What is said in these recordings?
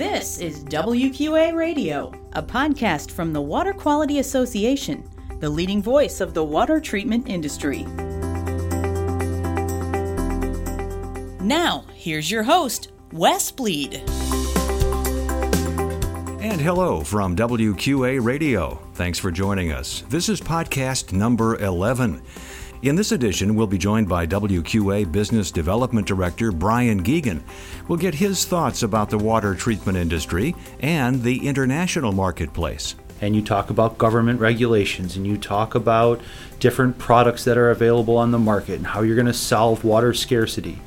This is WQA Radio, a podcast from the Water Quality Association, the leading voice of the water treatment industry. Now, here's your host, Wes Bleed. And hello from WQA Radio. Thanks for joining us. This is podcast number 11. In this edition, we'll be joined by WQA Business Development Director Brian Geoghegan. We'll get his thoughts about the water treatment industry and the international marketplace. And you talk about government regulations and you talk about different products that are available on the market and how you're going to solve water scarcity.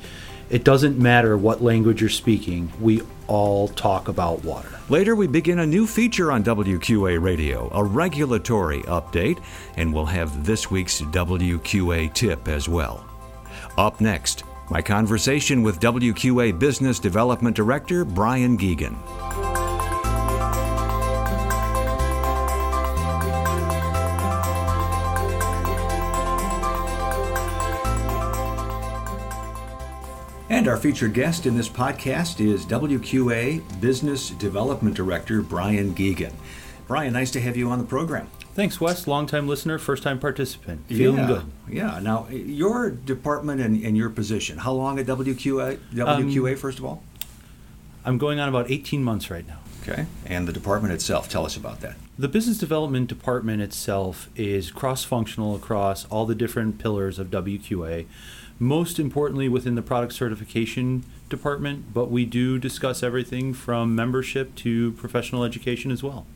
It doesn't matter what language you're speaking, we all talk about water. Later, we begin a new feature on WQA Radio, a regulatory update, and we'll have this week's WQA tip as well. Up next, my conversation with WQA Business Development Director Brian Geoghegan. And our featured guest in this podcast is WQA Business Development Director Brian Geoghegan. Brian, nice to have you on the program. Thanks, Wes. Long-time listener, first-time participant. Feeling yeah, good. Yeah. Now, your department and, and, your position, how long at WQA, WQA um, first of all? I'm going on about 18 months right now. Okay. And the department itself, tell us about that. The business development department itself is cross-functional across all the different pillars of WQA most importantly within the product certification department, but we do discuss everything from membership to professional education as well.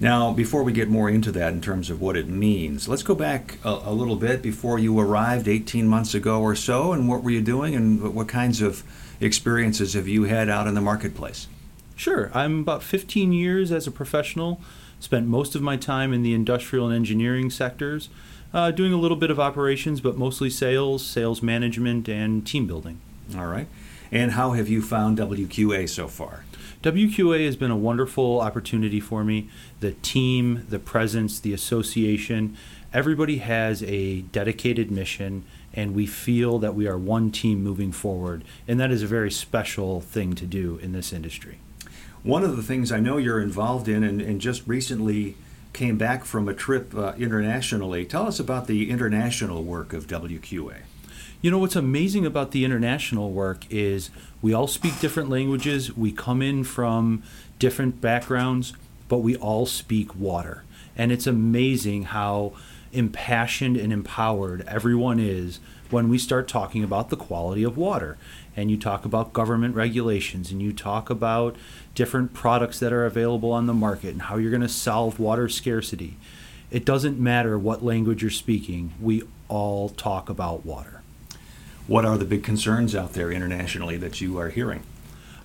Now, before we get more into that in terms of what it means, let's go back a, a, little bit before you arrived 18 months ago or so, and what were you doing, and what kinds of experiences have you had out in the marketplace? Sure. I'm about 15 years as a professional, spent most of my time in the industrial and engineering sectors uh, doing a little bit of operations, but mostly sales, sales management, and team building. All right. And how have you found WQA so far? WQA has been a wonderful opportunity for me. The team, the presence, the association, everybody has a dedicated mission, and we feel that we are one team moving forward. And that is a very special thing to do in this industry. One of the things I know you're involved in, and, and just recently came back from a trip uh, internationally. Tell us about the international work of WQA. You know, what's amazing about the international work is we all speak different languages, we come in from different backgrounds, but we all speak water. And it's amazing how impassioned and empowered everyone is when we start talking about the quality of water and you talk about government regulations and you talk about different products that are available on the market and how you're going to solve water scarcity. It doesn't matter what language you're speaking, we all talk about water. What are the big concerns out there internationally that you are hearing?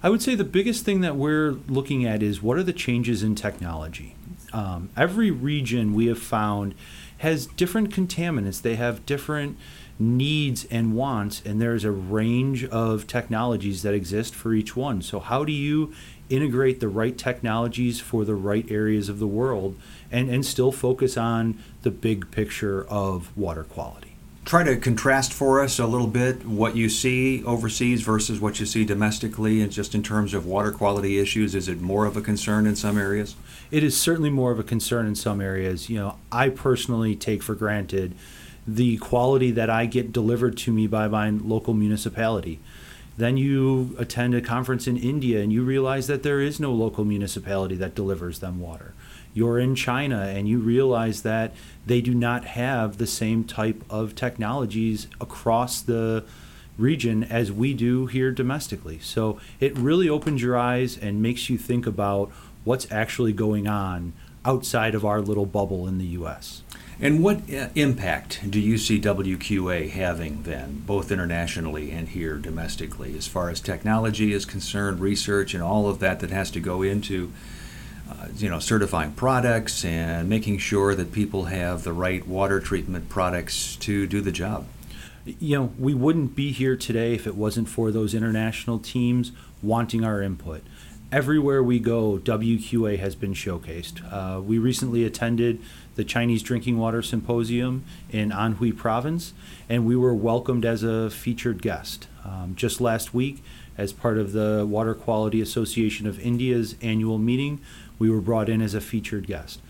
I would say the biggest thing that we're looking at is what are the changes in technology. Um, every region we have found has different contaminants. They have different needs and wants, and there's a range of technologies that exist for each one. So, how do you integrate the right technologies for the right areas of the world and, and still focus on the big picture of water quality? Try to contrast for us a little bit what you see overseas versus what you see domestically, and just in terms of water quality issues. Is it more of a concern in some areas? It is certainly more of a concern in some areas. You know, I personally take for granted the quality that I get delivered to me by my local municipality. Then you attend a conference in India and you realize that there is no local municipality that delivers them water. You're in China and you realize that they do not have the same type of technologies across the region as we do here domestically. So it really opens your eyes and makes you think about what's actually going on outside of our little bubble in the US. And what uh, impact do you see WQA having then, both internationally and here domestically, as far as technology is concerned, research, and all of that that has to go into, uh, you know, certifying products and making sure that people have the right water treatment products to do the job? You know, we wouldn't be here today if it wasn't for those international teams wanting our input everywhere we go, WQA has been showcased. Uh, we recently attended the Chinese Drinking Water Symposium in Anhui Province, and we were welcomed as a featured guest. Um, just last week, as part of the Water Quality Association of India's annual meeting. We were brought in as a featured guest.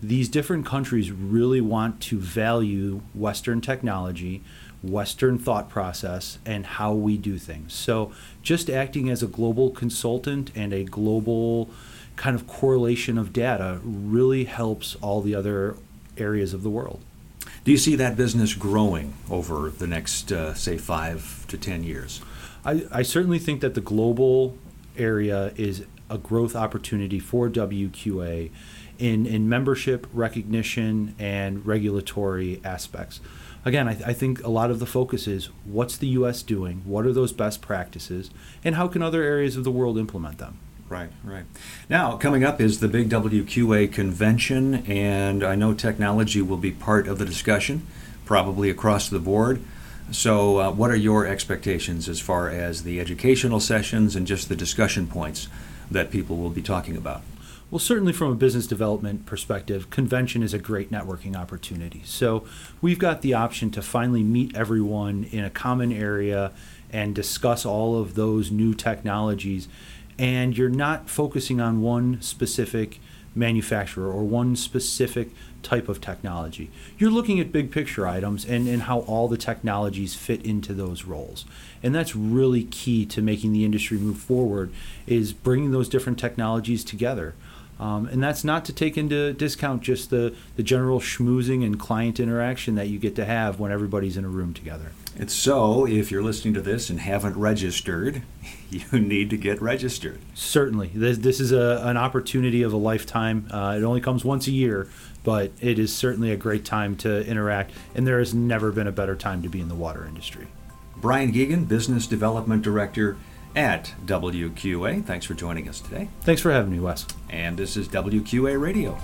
These different countries really want to value Western technology, Western thought process, and how we do things. So, just acting as a global consultant and a global kind of correlation of data really helps all the other areas of the world. Do you see that business growing over the next, uh, say, five to ten years? I, I certainly think that the global area is a growth opportunity for WQA in, in membership, recognition, and regulatory aspects. Again, I, I think a lot of the focus is what's the U.S. doing, what are those best practices, and how can other areas of the world implement them? Right, right. Now, coming up is the big WQA convention, and I know technology will be part of the discussion, probably across the board. So, uh, what are your expectations as far as the educational sessions and just the discussion points that people will be talking about? Well, certainly from a business development perspective, convention is a great networking opportunity. So, we've got the option to finally meet everyone in a common area and discuss all of those new technologies and you're not focusing on one specific manufacturer or one specific type of technology. You're looking at big picture items and, and how all the technologies fit into those roles. And that's really key to making the industry move forward is bringing those different technologies together. Um, and that's not to take into discount just the, the general schmoozing and client interaction that you get to have when everybody's in a room together. And so, if you're listening to this and haven't registered, you need to get registered. Certainly. This, this is a, an opportunity of a lifetime. Uh, it only comes once a year, but it is certainly a great time to interact, and there has never been a better time to be in the water industry. Brian Geoghegan, Business Development Director at WQA. Thanks for joining us today. Thanks for having me, Wes. And this is WQA Radio.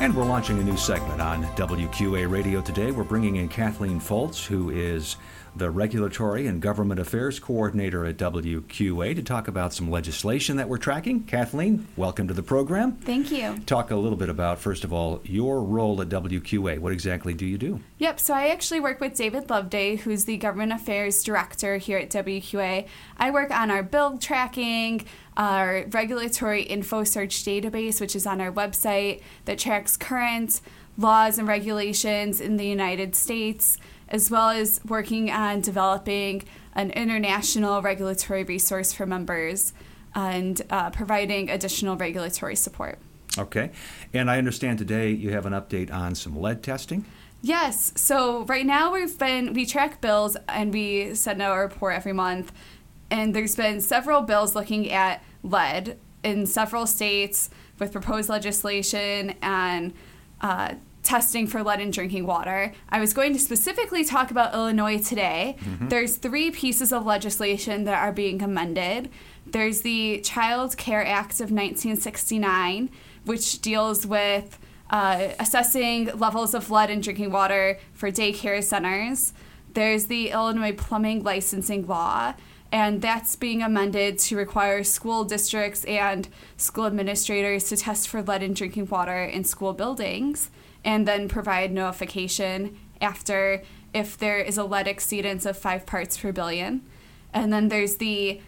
And we're launching a new segment on WQA Radio today. We're bringing in Kathleen Foltz, who is the Regulatory and Government Affairs Coordinator at WQA, to talk about some legislation that we're tracking. Kathleen, welcome to the program. Thank you. Talk a little bit about, first of all, your role at WQA. What exactly do you do? Yep, so I actually work with David Loveday, who's the Government Affairs Director here at WQA. I work on our build tracking, our regulatory info search database, which is on our website that tracks current laws and regulations in the United States as well as working on developing an international regulatory resource for members and uh, providing additional regulatory support. Okay. And I understand today you have an update on some lead testing. Yes. So right now we've been we track bills and we send out a report every month. And there's been several bills looking at lead in several states with proposed legislation and uh, testing for lead in drinking water. I was going to specifically talk about Illinois today. Mm-hmm. There's three pieces of legislation that are being amended. There's the Child Care Act of 1969, which deals with uh, assessing levels of lead in drinking water for daycare centers. There's the Illinois Plumbing Licensing Law, and that's being amended to require school districts and school administrators to test for lead in drinking water in school buildings and then provide notification after if there is a lead exceedance of five parts per billion. And then there's the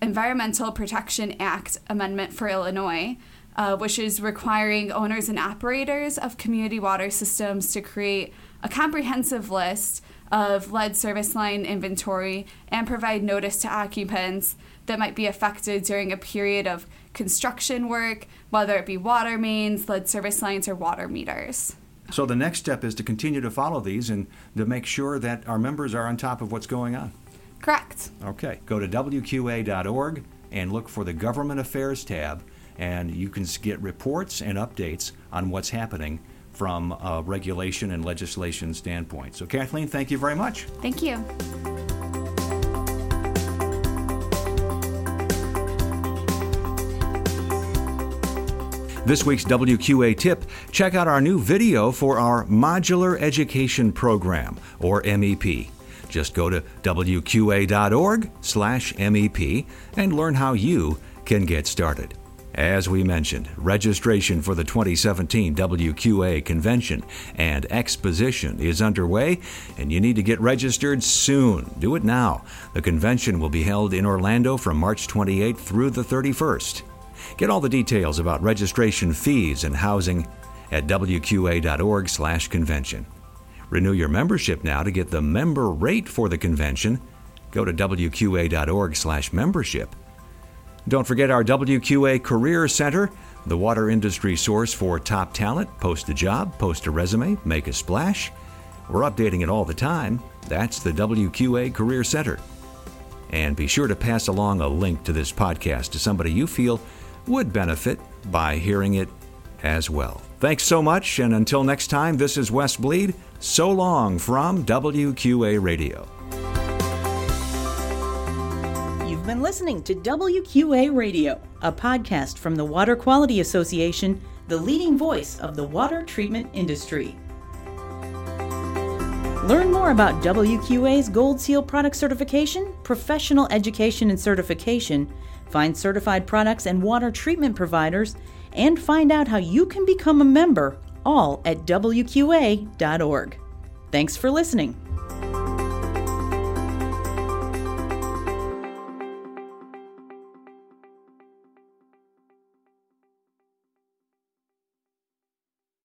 Environmental Protection Act amendment for Illinois, uh, which is requiring owners and operators of community water systems to create a comprehensive list of lead service line inventory and provide notice to occupants that might be affected during a period of construction work, whether it be water mains, lead service lines, or water meters. So the next step is to continue to follow these and to make sure that our members are on top of what's going on. Correct. Okay. Go to WQA.org and look for the Government Affairs tab, and you can get reports and updates on what's happening from a regulation and legislation standpoint. So, Kathleen, thank you very much. Thank you. This week's WQA tip check out our new video for our Modular Education Program, or MEP. Just go to WQA.org slash MEP and learn how you can get started. As we mentioned, registration for the 2017 WQA Convention and Exposition is underway, and you need to get registered soon. Do it now. The convention will be held in Orlando from March 28th through the 31st. Get all the details about registration fees and housing at wqa.org/convention. Renew your membership now to get the member rate for the convention. Go to wqa.org/membership. Don't forget our WQA Career Center, the water industry source for top talent. Post a job, post a resume, make a splash. We're updating it all the time. That's the WQA Career Center. And be sure to pass along a link to this podcast to somebody you feel would benefit by hearing it as well. Thanks so much, and until next time, this is Wes Bleed. So long from WQA Radio. You've been listening to WQA Radio, a podcast from the Water Quality Association, the leading voice of the water treatment industry. Learn more about WQA's Gold Seal product certification, professional education and certification, find certified products and water treatment providers, and find out how you can become a member, all at WQA.org. Thanks for listening.